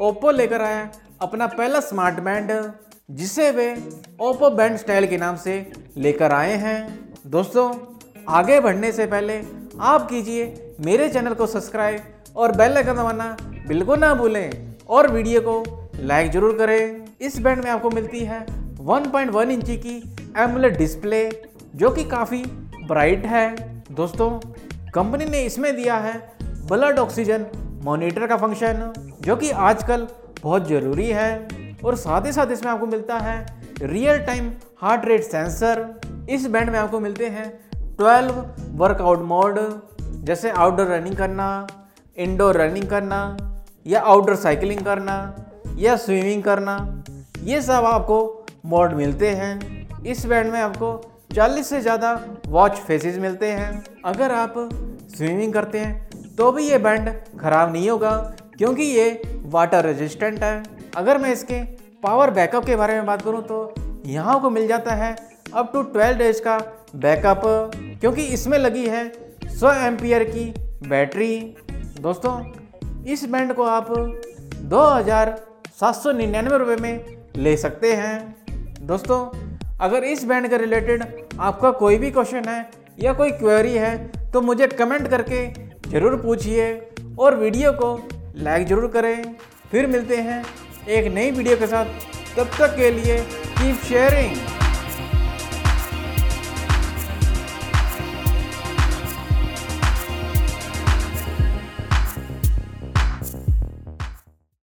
Oppo लेकर आया अपना पहला स्मार्ट बैंड जिसे वे ओप्पो बैंड स्टाइल के नाम से लेकर आए हैं। दोस्तों, आगे बढ़ने से पहले आप कीजिए मेरे चैनल को सब्सक्राइब और बेल आइकन दबाना बिल्कुल ना भूलें। और वीडियो को लाइक ज़रूर करें। इस बैंड में आपको मिलती है 1.1 इंची की एमुलेट डिस्प्ले जो कि काफ़ी ब्राइट है। दोस्तों कंपनी ने इसमें दिया है ब्लड ऑक्सीजन मॉनिटर का फ़ंक्शन जो कि आजकल बहुत ज़रूरी है और साथ ही साथ इसमें आपको मिलता है real time heart rate sensor इस बैंड में आपको मिलते हैं 12 वर्कआउट मोड जैसे आउटडोर रनिंग करना इंडोर रनिंग करना, या आउटडोर साइकिलिंग करना, या स्विमिंग करना, ये सब आपको मोड मिलते हैं। इस बैंड में आपको 40 से ज़्यादा वॉच फेसेस मिलते हैं। अगर आप स्विमिंग करते हैं तो भी ये बैंड ख़राब नहीं होगा। क्योंकि ये वाटर रेजिस्टेंट है। अगर मैं इसके पावर बैकअप के बारे में बात करूँ तो यहाँ को मिल जाता है अप टू 12 डेज़ का बैकअप क्योंकि इसमें लगी है 100 एम्पियर की बैटरी दोस्तों, इस बैंड को आप दो हज़ार सात सौ निन्यानवे रुपये में ले सकते हैं। दोस्तों, अगर इस बैंड के रिलेटेड आपका कोई भी क्वेश्चन है या कोई क्वेरी है तो मुझे कमेंट करके ज़रूर पूछिए और वीडियो को लाइक ज़रूर करें। फिर मिलते हैं एक नई वीडियो के साथ। तब तक के लिए कीप शेयरिंग